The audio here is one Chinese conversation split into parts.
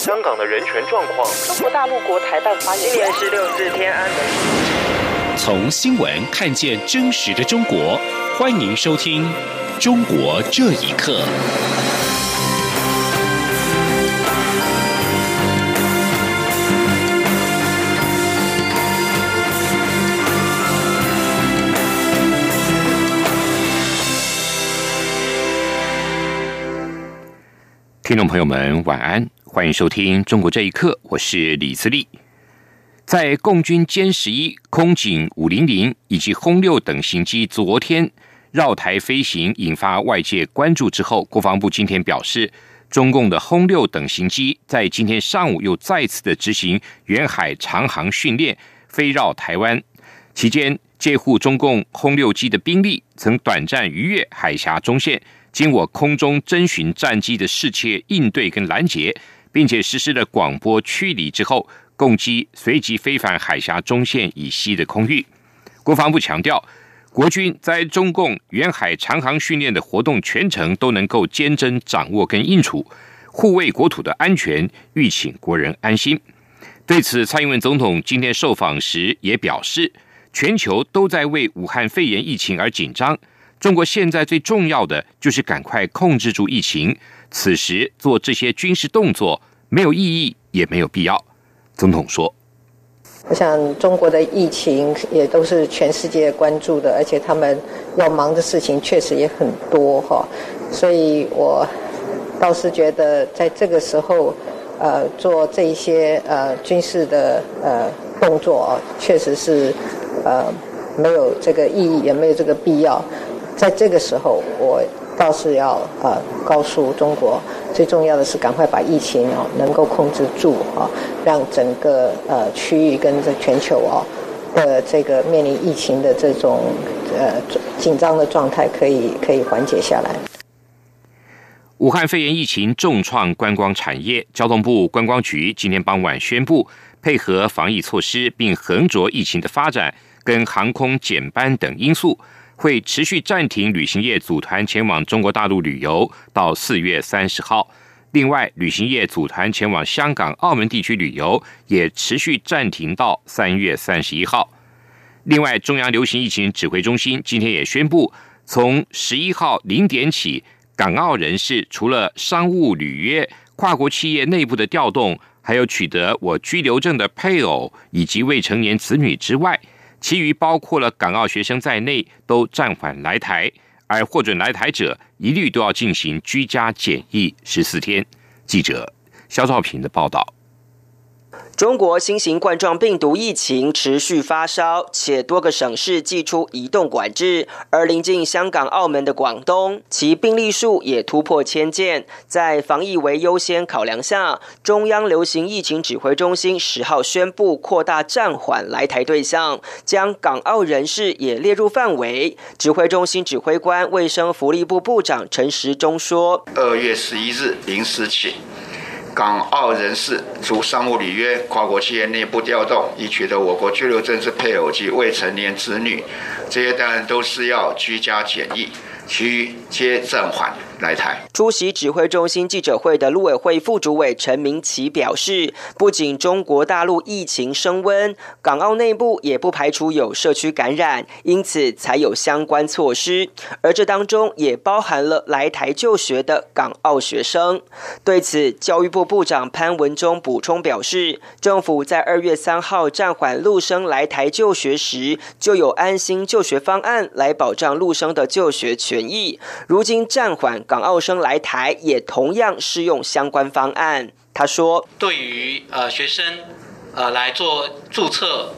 香港的人权状况。中国大陆国台办发言今年十六至天安门。从新闻看见真实的中国，欢迎收听《中国这一刻》。听众朋友们，晚安，欢迎收听《中国这一刻》，我是李自立。在共军歼十一、空警五零零以及轰六等型机昨天绕台飞行，引发外界关注之后，国防部今天表示，中共的轰六等型机在今天上午又再次的执行远海长航训练，飞绕台湾期间，借护中共轰六机的兵力，曾短暂逾越海峡中线。经我空中侦巡战机的适切应对跟拦截，并且实施了广播驱离之后，共机随即飞返海峡中线以西的空域。国防部强调，国军在中共远海长航训练的活动全程都能够坚贞掌握跟应处，护卫国土的安全，欲请国人安心。对此，蔡英文总统今天受访时也表示，全球都在为武汉肺炎疫情而紧张。中国现在最重要的就是赶快控制住疫情，此时做这些军事动作没有意义，也没有必要。总统说：“我想中国的疫情也都是全世界关注的，而且他们要忙的事情确实也很多哈，所以我倒是觉得在这个时候，呃，做这一些呃军事的呃动作，确实是呃没有这个意义，也没有这个必要。”在这个时候，我倒是要呃告诉中国，最重要的是赶快把疫情哦能够控制住啊，让整个呃区域跟这全球哦的这个面临疫情的这种呃紧张的状态可以可以缓解下来。武汉肺炎疫情重创观光产业，交通部观光局今天傍晚宣布，配合防疫措施，并横着疫情的发展跟航空减班等因素。会持续暂停旅行业组团前往中国大陆旅游到四月三十号。另外，旅行业组团前往香港、澳门地区旅游也持续暂停到三月三十一号。另外，中央流行疫情指挥中心今天也宣布，从十一号零点起，港澳人士除了商务履约、跨国企业内部的调动，还有取得我居留证的配偶以及未成年子女之外。其余包括了港澳学生在内，都暂缓来台，而获准来台者一律都要进行居家检疫十四天。记者肖兆平的报道。中国新型冠状病毒疫情持续发烧，且多个省市寄出移动管制。而临近香港、澳门的广东，其病例数也突破千件。在防疫为优先考量下，中央流行疫情指挥中心十号宣布扩大暂缓来台对象，将港澳人士也列入范围。指挥中心指挥官、卫生福利部部长陈时中说：“二月十一日零时起。”港澳人士除商务履约、跨国企业内部调动，已取得我国居留证之配偶及未成年子女，这些当然都是要居家检疫，其余皆暂缓。来台出席指挥中心记者会的陆委会副主委陈明奇表示，不仅中国大陆疫情升温，港澳内部也不排除有社区感染，因此才有相关措施。而这当中也包含了来台就学的港澳学生。对此，教育部部长潘文忠补充表示，政府在二月三号暂缓陆生来台就学时，就有安心就学方案来保障陆生的就学权益。如今暂缓。港澳生来台也同样适用相关方案。他说：“对于呃学生呃来做注册、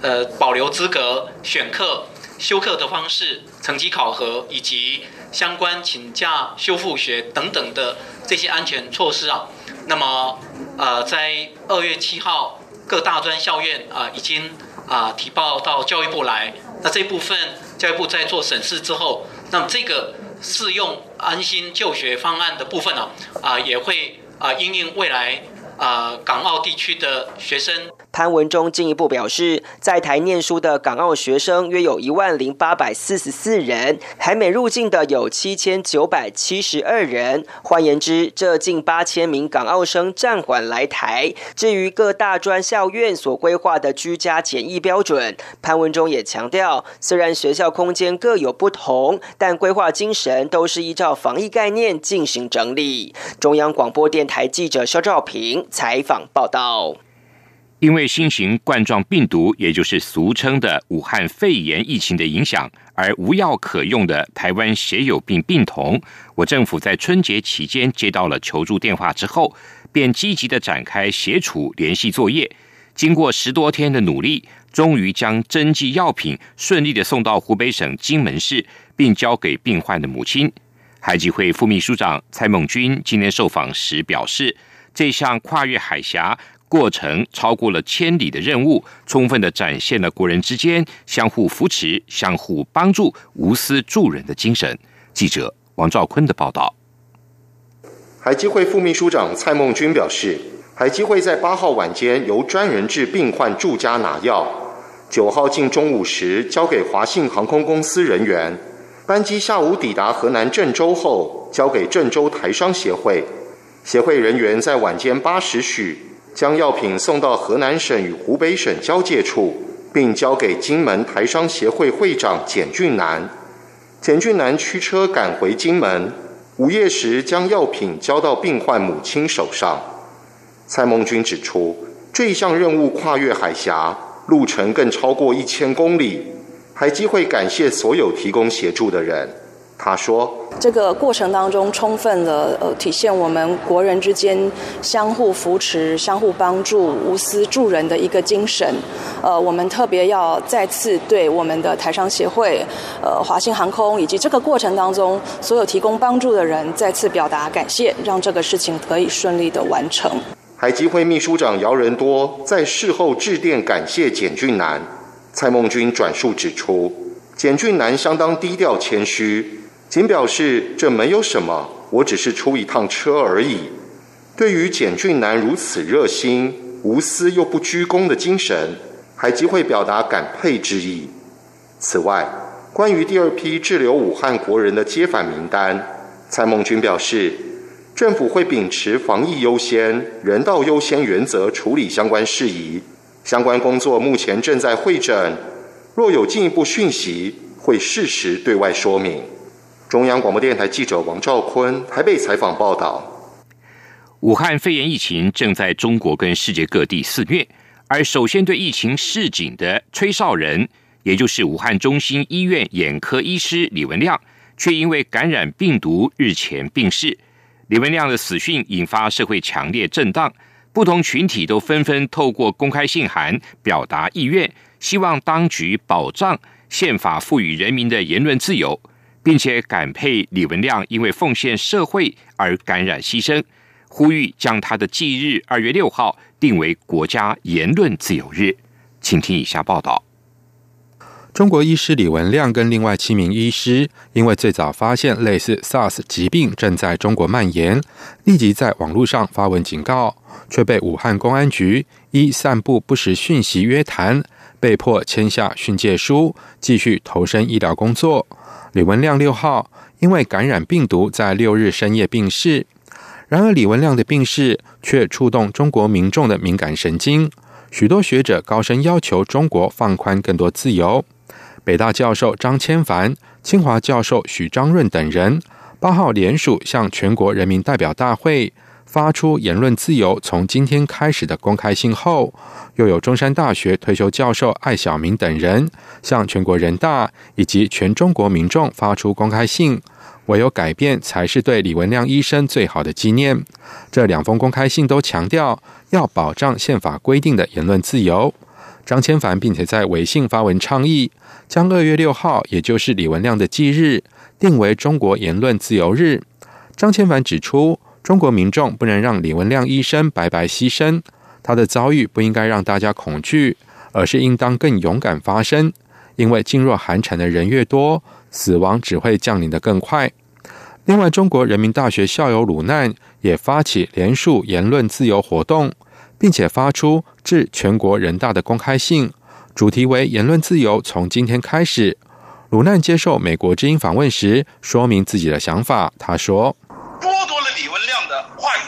呃保留资格、选课、修课的方式、成绩考核以及相关请假、修复学等等的这些安全措施啊，那么呃在二月七号各大专校院啊已经啊提报到教育部来，那这部分教育部在做审视之后，那么这个。”适用安心就学方案的部分呢，啊，也会啊，因应未来呃港澳地区的学生。潘文忠进一步表示，在台念书的港澳学生约有一万零八百四十四人，台美入境的有七千九百七十二人。换言之，这近八千名港澳生暂缓来台。至于各大专校院所规划的居家检疫标准，潘文忠也强调，虽然学校空间各有不同，但规划精神都是依照防疫概念进行整理。中央广播电台记者肖兆平采访报道。因为新型冠状病毒，也就是俗称的武汉肺炎疫情的影响，而无药可用的台湾血友病病童，我政府在春节期间接到了求助电话之后，便积极的展开协处联系作业。经过十多天的努力，终于将针剂药品顺利的送到湖北省荆门市，并交给病患的母亲。海基会副秘书长蔡孟君今天受访时表示，这项跨越海峡。过程超过了千里的任务，充分的展现了国人之间相互扶持、相互帮助、无私助人的精神。记者王兆坤的报道。海基会副秘书长蔡孟君表示，海基会在八号晚间由专人至病患住家拿药，九号近中午时交给华信航空公司人员，班机下午抵达河南郑州后交给郑州台商协会，协会人员在晚间八时许。将药品送到河南省与湖北省交界处，并交给金门台商协会会长简俊南。简俊南驱车赶回金门，午夜时将药品交到病患母亲手上。蔡孟君指出，这一项任务跨越海峡，路程更超过一千公里，还机会感谢所有提供协助的人。他说：“这个过程当中，充分了呃体现我们国人之间相互扶持、相互帮助、无私助人的一个精神。呃，我们特别要再次对我们的台商协会、呃华信航空以及这个过程当中所有提供帮助的人再次表达感谢，让这个事情可以顺利的完成。”海基会秘书长姚仁多在事后致电感谢简俊南，蔡孟君转述指出，简俊南相当低调谦虚。仅表示这没有什么，我只是出一趟车而已。对于简俊南如此热心、无私又不居功的精神，海基会表达感佩之意。此外，关于第二批滞留武汉国人的接返名单，蔡孟君表示，政府会秉持防疫优先、人道优先原则处理相关事宜。相关工作目前正在会诊，若有进一步讯息，会适时对外说明。中央广播电台记者王兆坤台北采访报道：武汉肺炎疫情正在中国跟世界各地肆虐，而首先对疫情示警的崔少仁，也就是武汉中心医院眼科医师李文亮，却因为感染病毒日前病逝。李文亮的死讯引发社会强烈震荡，不同群体都纷纷透过公开信函表达意愿，希望当局保障宪法赋予人民的言论自由。并且感佩李文亮因为奉献社会而感染牺牲，呼吁将他的忌日二月六号定为国家言论自由日。请听以下报道：中国医师李文亮跟另外七名医师，因为最早发现类似 SARS 疾病正在中国蔓延，立即在网络上发文警告，却被武汉公安局依散布不实讯息约谈，被迫签下训诫书，继续投身医疗工作。李文亮六号因为感染病毒，在六日深夜病逝。然而，李文亮的病逝却触动中国民众的敏感神经。许多学者高声要求中国放宽更多自由。北大教授张千帆、清华教授许章润等人八号联署向全国人民代表大会。发出言论自由从今天开始的公开信后，又有中山大学退休教授艾小明等人向全国人大以及全中国民众发出公开信，唯有改变才是对李文亮医生最好的纪念。这两封公开信都强调要保障宪法规定的言论自由。张千帆并且在微信发文倡议，将二月六号，也就是李文亮的忌日，定为中国言论自由日。张千帆指出。中国民众不能让李文亮医生白白牺牲，他的遭遇不应该让大家恐惧，而是应当更勇敢发声。因为噤若寒蝉的人越多，死亡只会降临的更快。另外，中国人民大学校友鲁难也发起联署言论自由活动，并且发出致全国人大的公开信，主题为“言论自由从今天开始”。鲁难接受美国之音访问时，说明自己的想法。他说：“剥夺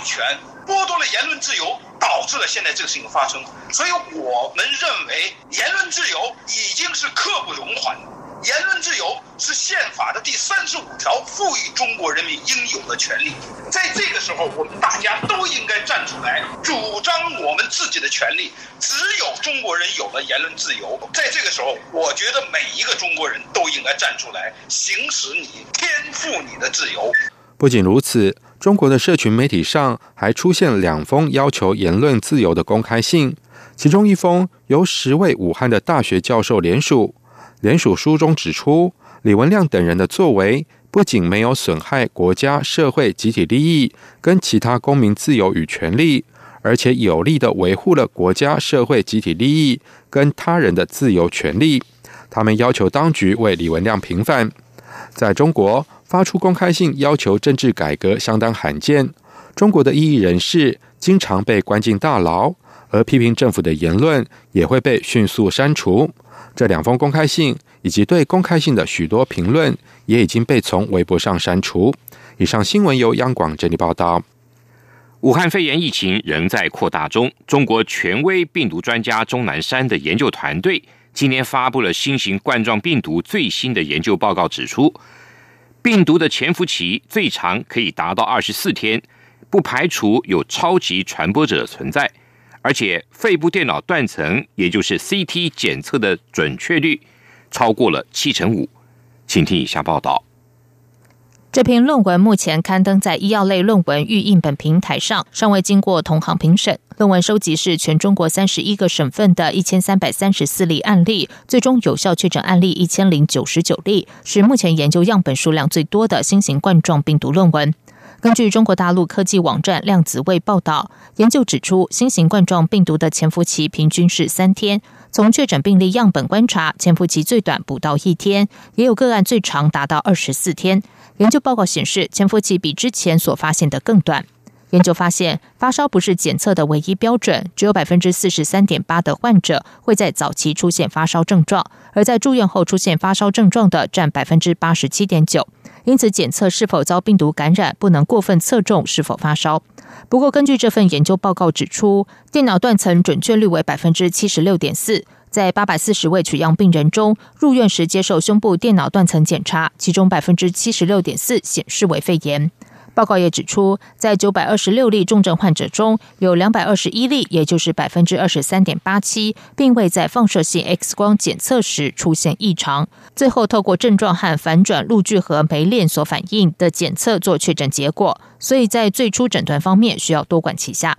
权，剥夺了言论自由，导致了现在这个事情发生。所以我们认为，言论自由已经是刻不容缓。”言论自由是宪法的第三十五条赋予中国人民应有的权利，在这个时候，我们大家都应该站出来，主张我们自己的权利。只有中国人有了言论自由，在这个时候，我觉得每一个中国人都应该站出来，行使你天赋你的自由。不仅如此，中国的社群媒体上还出现两封要求言论自由的公开信，其中一封由十位武汉的大学教授联署。联署书中指出，李文亮等人的作为不仅没有损害国家社会集体利益跟其他公民自由与权利，而且有力的维护了国家社会集体利益跟他人的自由权利。他们要求当局为李文亮平反。在中国发出公开信要求政治改革相当罕见，中国的异议人士经常被关进大牢，而批评政府的言论也会被迅速删除。这两封公开信以及对公开信的许多评论，也已经被从微博上删除。以上新闻由央广整理报道。武汉肺炎疫情仍在扩大中，中国权威病毒专家钟南山的研究团队今年发布了新型冠状病毒最新的研究报告，指出病毒的潜伏期最长可以达到二十四天，不排除有超级传播者的存在。而且，肺部电脑断层，也就是 CT 检测的准确率超过了七成五。请听以下报道。这篇论文目前刊登在医药类论文预印本平台上，尚未经过同行评审。论文收集是全中国三十一个省份的一千三百三十四例案例，最终有效确诊案例一千零九十九例，是目前研究样本数量最多的新型冠状病毒论文。根据中国大陆科技网站量子位报道，研究指出，新型冠状病毒的潜伏期平均是三天。从确诊病例样本观察，潜伏期最短不到一天，也有个案最长达到二十四天。研究报告显示，潜伏期比之前所发现的更短。研究发现，发烧不是检测的唯一标准，只有百分之四十三点八的患者会在早期出现发烧症状，而在住院后出现发烧症状的占百分之八十七点九。因此，检测是否遭病毒感染，不能过分侧重是否发烧。不过，根据这份研究报告指出，电脑断层准确率为百分之七十六点四，在八百四十位取样病人中，入院时接受胸部电脑断层检查，其中百分之七十六点四显示为肺炎。报告也指出，在九百二十六例重症患者中，有两百二十一例，也就是百分之二十三点八七，并未在放射性 X 光检测时出现异常。最后，透过症状和反转录聚合酶链所反应的检测做确诊结果。所以在最初诊断方面需要多管齐下。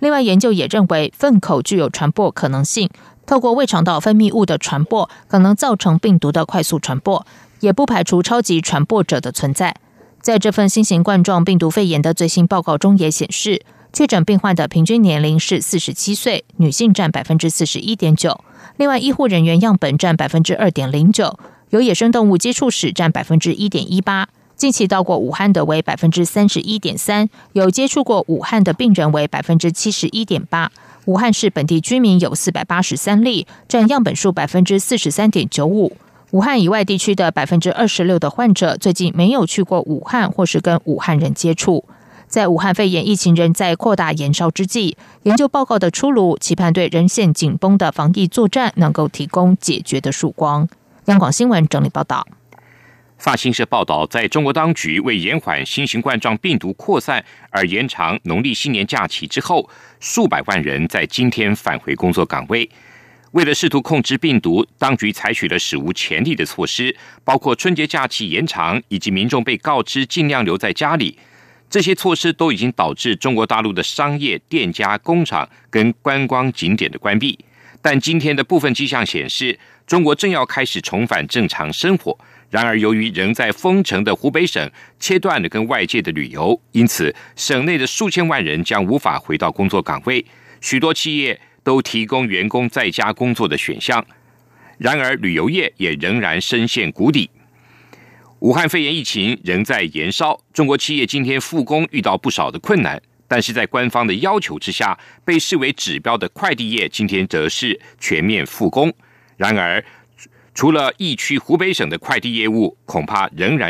另外，研究也认为粪口具有传播可能性，透过胃肠道分泌物的传播可能造成病毒的快速传播，也不排除超级传播者的存在。在这份新型冠状病毒肺炎的最新报告中，也显示确诊病患的平均年龄是四十七岁，女性占百分之四十一点九。另外，医护人员样本占百分之二点零九，有野生动物接触史占百分之一点一八。近期到过武汉的为百分之三十一点三，有接触过武汉的病人为百分之七十一点八。武汉市本地居民有四百八十三例，占样本数百分之四十三点九五。武汉以外地区的百分之二十六的患者最近没有去过武汉或是跟武汉人接触。在武汉肺炎疫情仍在扩大延烧之际，研究报告的出炉，期盼对人线紧绷的防疫作战能够提供解决的曙光。央广新闻整理报道。法新社报道，在中国当局为延缓新型冠状病毒扩散而延长农历新年假期之后，数百万人在今天返回工作岗位。为了试图控制病毒，当局采取了史无前例的措施，包括春节假期延长，以及民众被告知尽量留在家里。这些措施都已经导致中国大陆的商业、店家、工厂跟观光景点的关闭。但今天的部分迹象显示，中国正要开始重返正常生活。然而，由于仍在封城的湖北省切断了跟外界的旅游，因此省内的数千万人将无法回到工作岗位。许多企业。都提供员工在家工作的选项，然而旅游业也仍然深陷谷底。武汉肺炎疫情仍在延烧，中国企业今天复工遇到不少的困难，但是在官方的要求之下，被视为指标的快递业今天则是全面复工。然而，除了疫区湖北省的快递业务，恐怕仍然